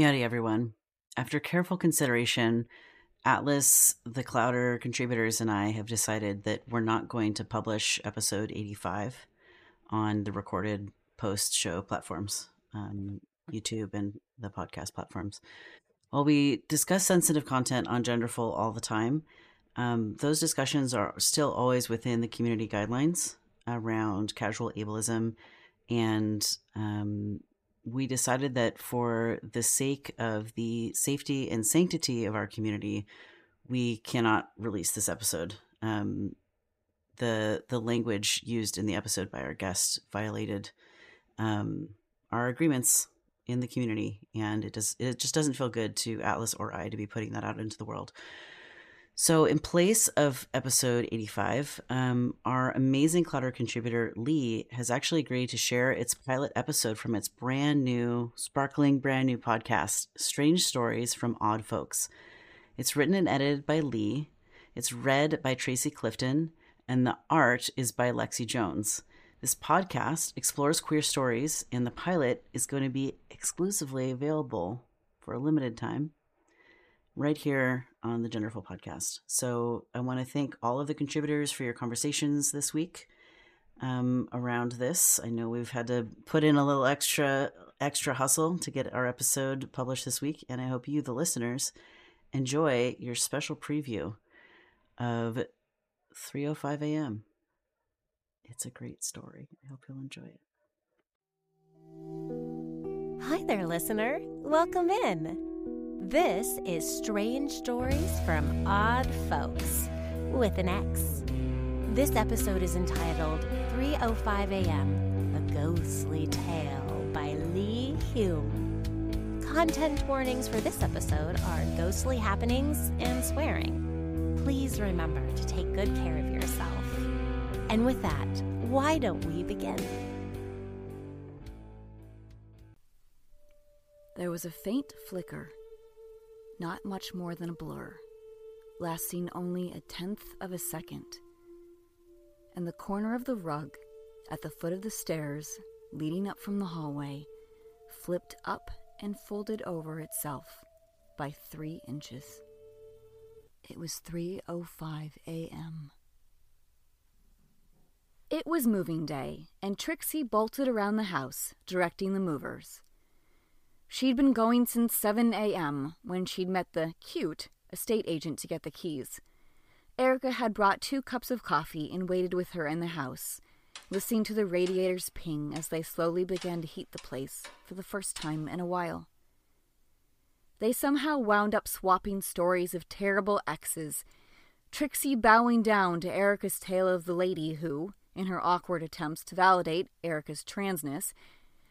Howdy, everyone. After careful consideration, Atlas, the Clowder contributors, and I have decided that we're not going to publish episode 85 on the recorded post show platforms, um, YouTube and the podcast platforms. While we discuss sensitive content on Genderful all the time, um, those discussions are still always within the community guidelines around casual ableism and um, we decided that for the sake of the safety and sanctity of our community, we cannot release this episode. Um, the the language used in the episode by our guest violated um, our agreements in the community, and it does it just doesn't feel good to Atlas or I to be putting that out into the world. So, in place of episode 85, um, our amazing Clowder contributor, Lee, has actually agreed to share its pilot episode from its brand new, sparkling, brand new podcast, Strange Stories from Odd Folx. It's written and edited by Lee, it's read by Tracy Clifton, and the art is by Lexi Jones. This podcast explores queer stories, and the pilot is going to be exclusively available for a limited time right here on the Genderful podcast. So I want to thank all of the contributors for your conversations this week um, around this. I know we've had to put in a little extra extra hustle to get our episode published this week, and I hope you, the listeners, enjoy your special preview of 3:05 a.m. It's a great story. I hope you'll enjoy it. Hi there, listener. Welcome in. This is Strange Stories from Odd Folx with an X. This episode is entitled 3:05 a.m. A Ghostly Tale by Lee Hulme. Content warnings for this episode are ghostly happenings and swearing. Please remember to take good care of yourself. And with that, why don't we begin? There was a faint flicker not much more than a blur, lasting only a tenth of a second. And the corner of the rug at the foot of the stairs leading up from the hallway flipped up and folded over itself by three inches. It was 3:05 a.m. It was moving day, and Trixie bolted around the house, directing the movers. She'd been going since 7 a.m. when she'd met the cute estate agent to get the keys. Erica had brought two cups of coffee and waited with her in the house, listening to the radiators ping as they slowly began to heat the place for the first time in a while. They somehow wound up swapping stories of terrible exes, Trixie bowing down to Erica's tale of the lady who, in her awkward attempts to validate Erica's transness,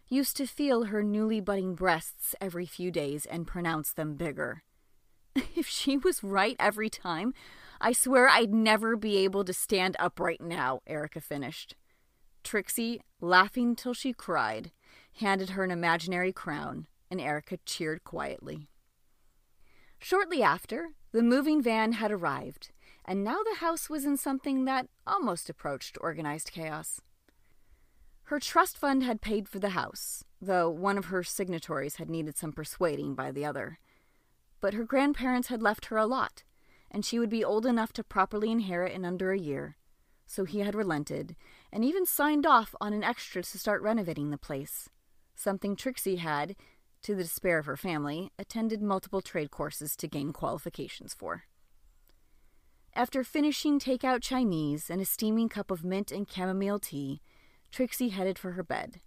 used to feel her newly budding breasts every few days and pronounce them bigger. If she was right every time, I swear I'd never be able to stand upright now, Erica finished. Trixie, laughing till she cried, handed her an imaginary crown, and Erica cheered quietly. Shortly after, the moving van had arrived, and now the house was in something that almost approached organized chaos. Her trust fund had paid for the house, though one of her signatories had needed some persuading by the other. But her grandparents had left her a lot, and she would be old enough to properly inherit in under a year. So he had relented, and even signed off on an extra to start renovating the place. Something Trixie had, to the despair of her family, attended multiple trade courses to gain qualifications for. After finishing takeout Chinese and a steaming cup of mint and chamomile tea, Trixie headed for her bed.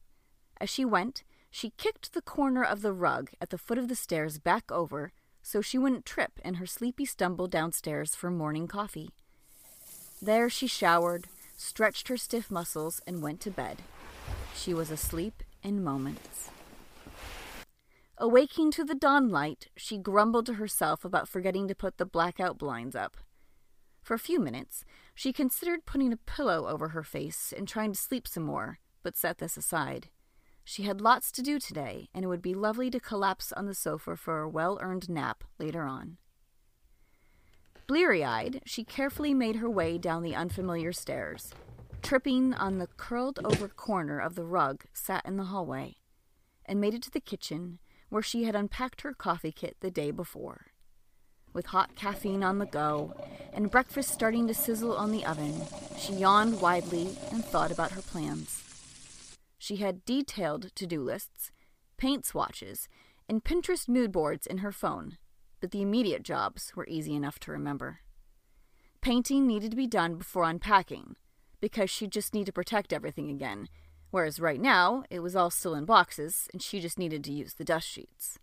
As she went, she kicked the corner of the rug at the foot of the stairs back over so she wouldn't trip in her sleepy stumble downstairs for morning coffee. There she showered, stretched her stiff muscles, and went to bed. She was asleep in moments. Awaking to the dawn light, she grumbled to herself about forgetting to put the blackout blinds up. For a few minutes, she considered putting a pillow over her face and trying to sleep some more, but set this aside. She had lots to do today, and it would be lovely to collapse on the sofa for a well earned nap later on. Bleary eyed, she carefully made her way down the unfamiliar stairs, tripping on the curled over corner of the rug sat in the hallway, and made it to the kitchen, where she had unpacked her coffee kit the day before. With hot caffeine on the go and breakfast starting to sizzle on the oven, she yawned widely and thought about her plans. She had detailed to do lists, paint swatches, and Pinterest mood boards in her phone, but the immediate jobs were easy enough to remember. Painting needed to be done before unpacking, because she'd just need to protect everything again, whereas right now it was all still in boxes and she just needed to use the dust sheets.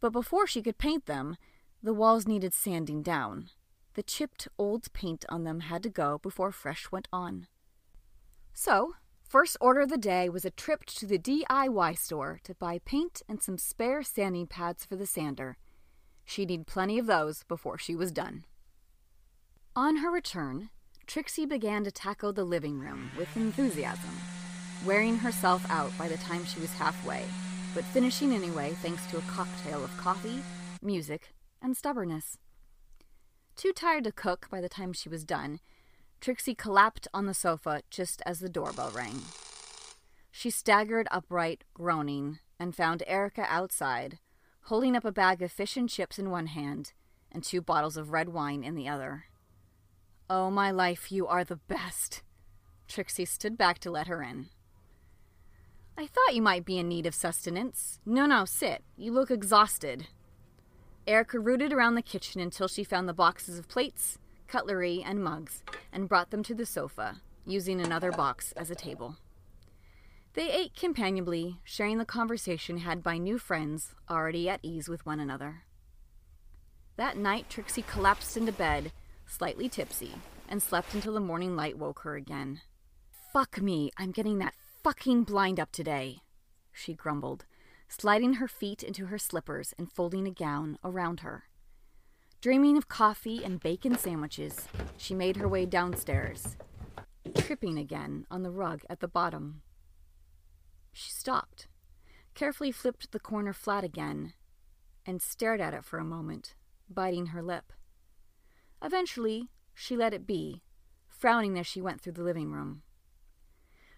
But before she could paint them, the walls needed sanding down. The chipped old paint on them had to go before fresh went on. So, first order of the day was a trip to the DIY store to buy paint and some spare sanding pads for the sander. She'd need plenty of those before she was done. On her return, Trixie began to tackle the living room with enthusiasm, wearing herself out by the time she was halfway, but finishing anyway thanks to a cocktail of coffee, music, and stubbornness. Too tired to cook by the time she was done, Trixie collapsed on the sofa just as the doorbell rang. She staggered upright, groaning, and found Erica outside, holding up a bag of fish and chips in one hand and two bottles of red wine in the other. Oh, my life, you are the best. Trixie stood back to let her in. I thought you might be in need of sustenance. No, no, sit. You look exhausted. Erica rooted around the kitchen until she found the boxes of plates, cutlery, and mugs and brought them to the sofa, using another box as a table. They ate companionably, sharing the conversation had by new friends already at ease with one another. That night, Trixie collapsed into bed slightly tipsy, and slept until the morning light woke her again. Fuck me, I'm getting that fucking blind up today, she grumbled, sliding her feet into her slippers and folding a gown around her. Dreaming of coffee and bacon sandwiches, she made her way downstairs, tripping again on the rug at the bottom. She stopped, carefully flipped the corner flat again, and stared at it for a moment, biting her lip. Eventually, she let it be, frowning as she went through the living room.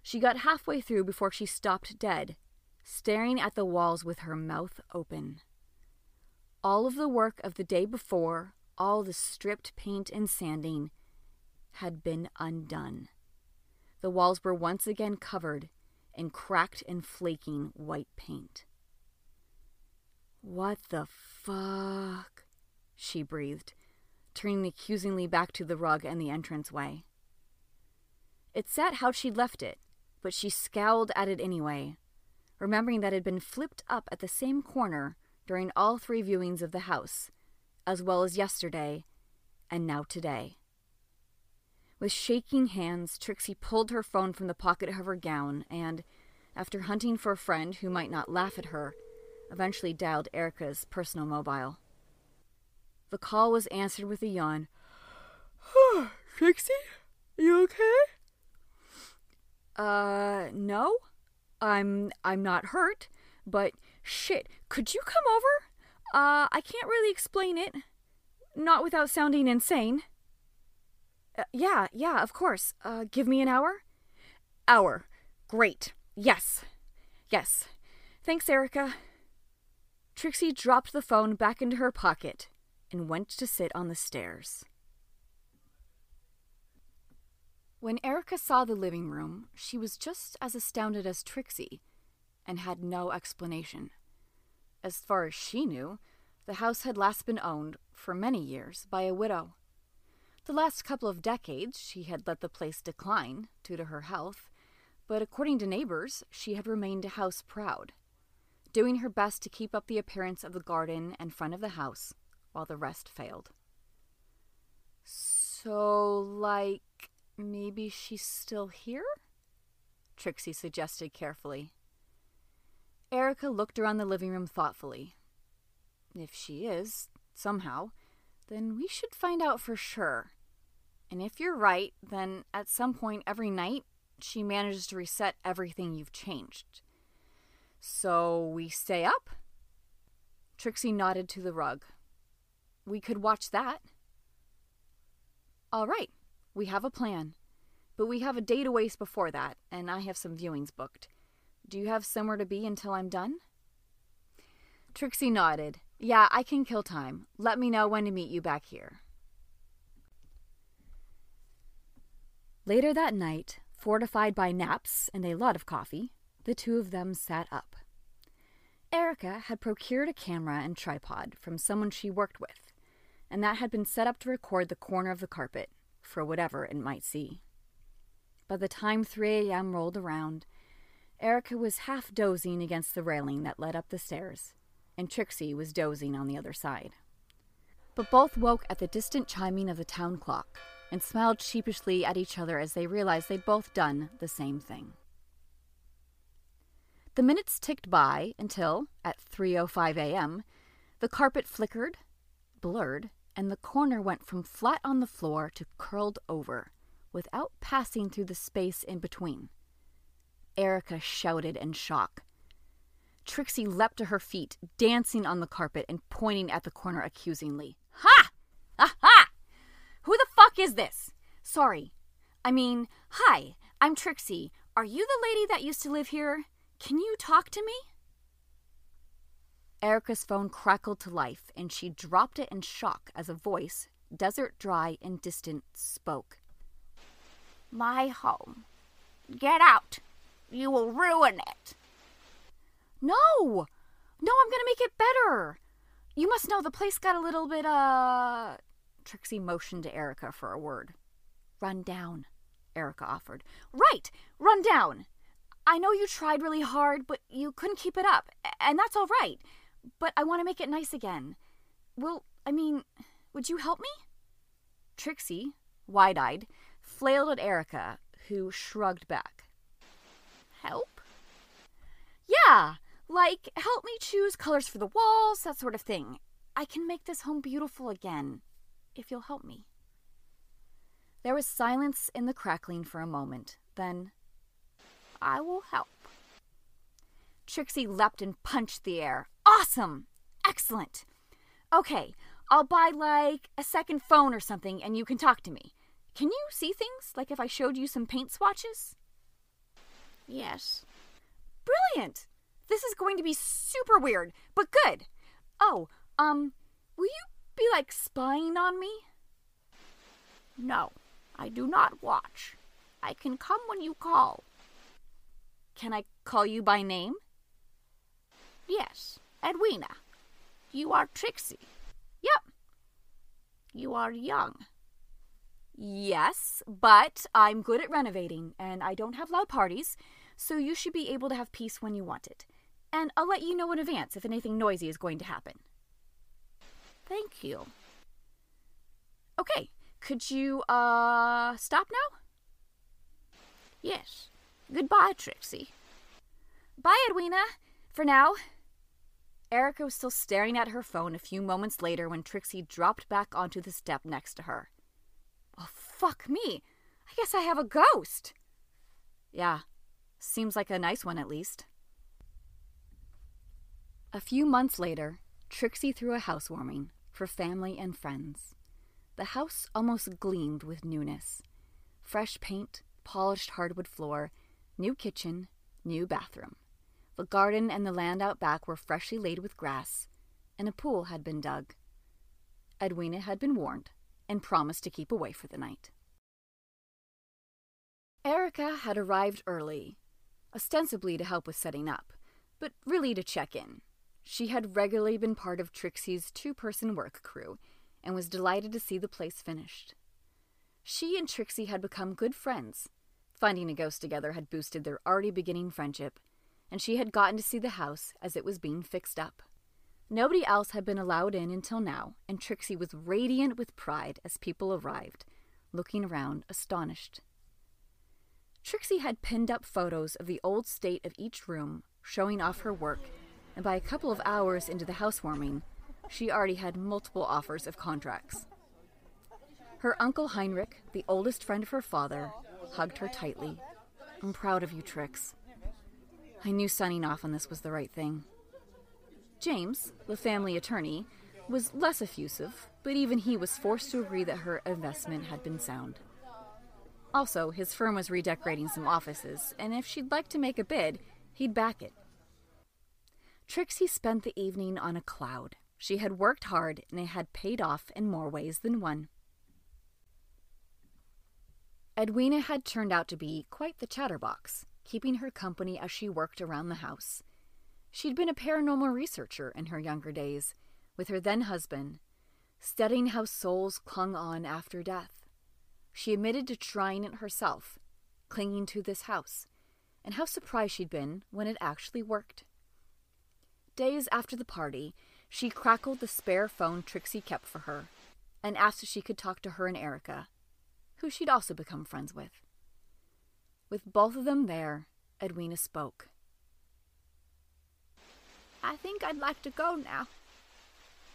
She got halfway through before she stopped dead, staring at the walls with her mouth open. All of the work of the day before, all the stripped paint and sanding, had been undone. The walls were once again covered in cracked and flaking white paint. What the fuck? she breathed, turning accusingly back to the rug and the entranceway. It sat how she'd left it, but she scowled at it anyway, remembering that it had been flipped up at the same corner during all three viewings of the house, as well as yesterday and now today. With shaking hands, Trixie pulled her phone from the pocket of her gown and, after hunting for a friend who might not laugh at her, eventually dialed Erica's personal mobile. The call was answered with a yawn. Trixie? You okay? Uh, no. I'm I'm not hurt, but shit, could you come over? Uh, I can't really explain it. Not without sounding insane. Uh, yeah, yeah, of course. Uh, give me an hour? Hour. Great. Yes. Yes. Thanks, Erica. Trixie dropped the phone back into her pocket and went to sit on the stairs. When Erica saw the living room, she was just as astounded as Trixie and had no explanation. As far as she knew, the house had last been owned, for many years, by a widow. The last couple of decades she had let the place decline due to her health, but according to neighbors, she had remained house proud, doing her best to keep up the appearance of the garden and front of the house while the rest failed. So, like, maybe she's still here? Trixie suggested carefully. Erica looked around the living room thoughtfully. If she is, somehow, then we should find out for sure. And if you're right, then at some point every night, she manages to reset everything you've changed. So we stay up? Trixie nodded to the rug, we could watch that. All right, we have a plan. But we have a day to waste before that, and I have some viewings booked. Do you have somewhere to be until I'm done? Trixie nodded. Yeah, I can kill time. Let me know when to meet you back here. Later that night, fortified by naps and a lot of coffee, the two of them sat up. Erica had procured a camera and tripod from someone she worked with, and that had been set up to record the corner of the carpet for whatever it might see. By the time 3 a.m. rolled around, Erica was half dozing against the railing that led up the stairs, and Trixie was dozing on the other side. But both woke at the distant chiming of the town clock and smiled sheepishly at each other as they realized they'd both done the same thing. The minutes ticked by until, at 3:05 a.m., the carpet flickered, blurred, and the corner went from flat on the floor to curled over, without passing through the space in between. Erica shouted in shock. Trixie leapt to her feet, dancing on the carpet and pointing at the corner accusingly. Ha! Aha! Who the fuck is this? Sorry. I mean, hi, I'm Trixie. Are you the lady that used to live here? Can you talk to me? Erica's phone crackled to life, and she dropped it in shock as a voice, desert dry and distant, spoke. My home. Get out. You will ruin it. No! No, I'm gonna make it better. You must know the place got a little bit, uh. Trixie motioned to Erica for a word. Run down, Erica offered. Right! Run down! I know you tried really hard, but you couldn't keep it up, and that's all right. But I want to make it nice again. Well, I mean, would you help me? Trixie, wide eyed, flailed at Erica, who shrugged back. Help? Yeah, like help me choose colors for the walls, that sort of thing. I can make this home beautiful again, if you'll help me. There was silence in the crackling for a moment. Then, I will help. Trixie leapt and punched the air. Awesome! Excellent! Okay, I'll buy like a second phone or something and you can talk to me. Can you see things? Like if I showed you some paint swatches? Yes. Brilliant! This is going to be super weird, but good. Oh, um, will you be like spying on me? No, I do not watch. I can come when you call. Can I call you by name? Yes, Edwina. You are Trixie. Yep. You are young. Yes, but I'm good at renovating and I don't have loud parties, so you should be able to have peace when you want it. And I'll let you know in advance if anything noisy is going to happen. Thank you. Okay, could you, uh, stop now? Yes. Goodbye, Trixie. Bye, Edwina. For now. Erica was still staring at her phone a few moments later when Trixie dropped back onto the step next to her. Oh, fuck me. I guess I have a ghost. Yeah, seems like a nice one at least. A few months later, Trixie threw a housewarming for family and friends. The house almost gleamed with newness fresh paint, polished hardwood floor, new kitchen, new bathroom. The garden and the land out back were freshly laid with grass, and a pool had been dug. Edwina had been warned and promised to keep away for the night. Erica had arrived early, ostensibly to help with setting up, but really to check in. She had regularly been part of Trixie's two person work crew and was delighted to see the place finished. She and Trixie had become good friends. Finding a ghost together had boosted their already beginning friendship, and she had gotten to see the house as it was being fixed up. Nobody else had been allowed in until now, and Trixie was radiant with pride as people arrived, looking around astonished. Trixie had pinned up photos of the old state of each room, showing off her work and by a couple of hours into the housewarming, she already had multiple offers of contracts. Her uncle Heinrich, the oldest friend of her father, hugged her tightly. I'm proud of you, Trix. I knew signing off on this was the right thing. James, the family attorney, was less effusive, but even he was forced to agree that her investment had been sound. Also, his firm was redecorating some offices, and if she'd like to make a bid, he'd back it. Trixie spent the evening on a cloud. She had worked hard and it had paid off in more ways than one. Edwina had turned out to be quite the chatterbox, keeping her company as she worked around the house. She'd been a paranormal researcher in her younger days, with her then husband, studying how souls clung on after death. She admitted to trying it herself, clinging to this house, and how surprised she'd been when it actually worked. Days after the party, she crackled the spare phone Trixie kept for her and asked if she could talk to her and Erica, who she'd also become friends with. With both of them there, Edwina spoke. I think I'd like to go now.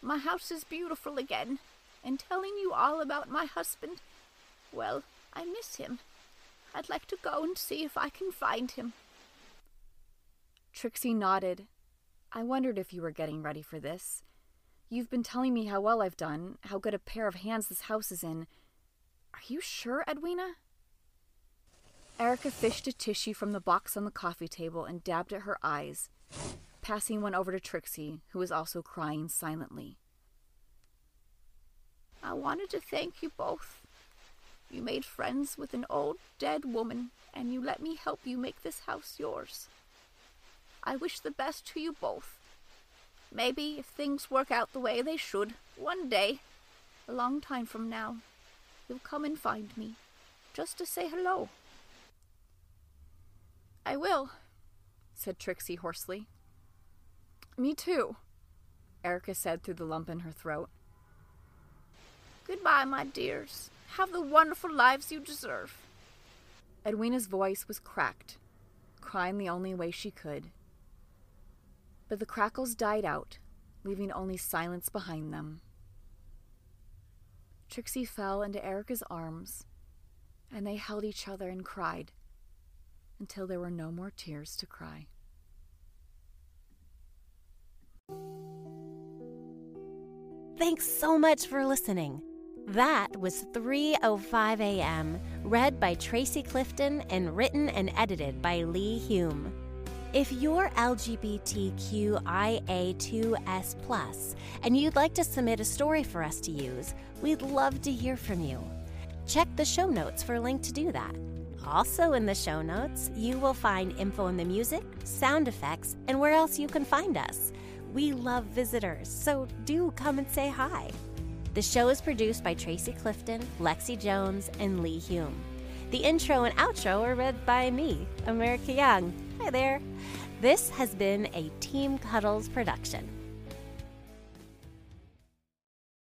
My house is beautiful again, and telling you all about my husband, well, I miss him. I'd like to go and see if I can find him. Trixie nodded. I wondered if you were getting ready for this. You've been telling me how well I've done, how good a pair of hands this house is in. Are you sure, Edwina? Erica fished a tissue from the box on the coffee table and dabbed at her eyes, passing one over to Trixie, who was also crying silently. I wanted to thank you both. You made friends with an old dead woman, and you let me help you make this house yours. I wish the best to you both. Maybe if things work out the way they should, one day, a long time from now, you'll come and find me, just to say hello. I will, said Trixie hoarsely. Me too, Erica said through the lump in her throat. Goodbye, my dears. Have the wonderful lives you deserve. Edwina's voice was cracked, crying the only way she could. But the crackles died out, leaving only silence behind them. Trixie fell into Erica's arms, and they held each other and cried until there were no more tears to cry. Thanks so much for listening. That was 3:05 a.m., read by Tracy Clifton and written and edited by Lee Hulme. If you're LGBTQIA2S+, and you'd like to submit a story for us to use, we'd love to hear from you. Check the show notes for a link to do that. Also, in the show notes, you will find info on the music, sound effects, and where else you can find us. We love visitors, so do come and say hi. The show is produced by Tracy Clifton, Lexi Jones, and Lee Hulme. The intro and outro are read by me, America Young. Hi there. This has been a Team Cuddles production.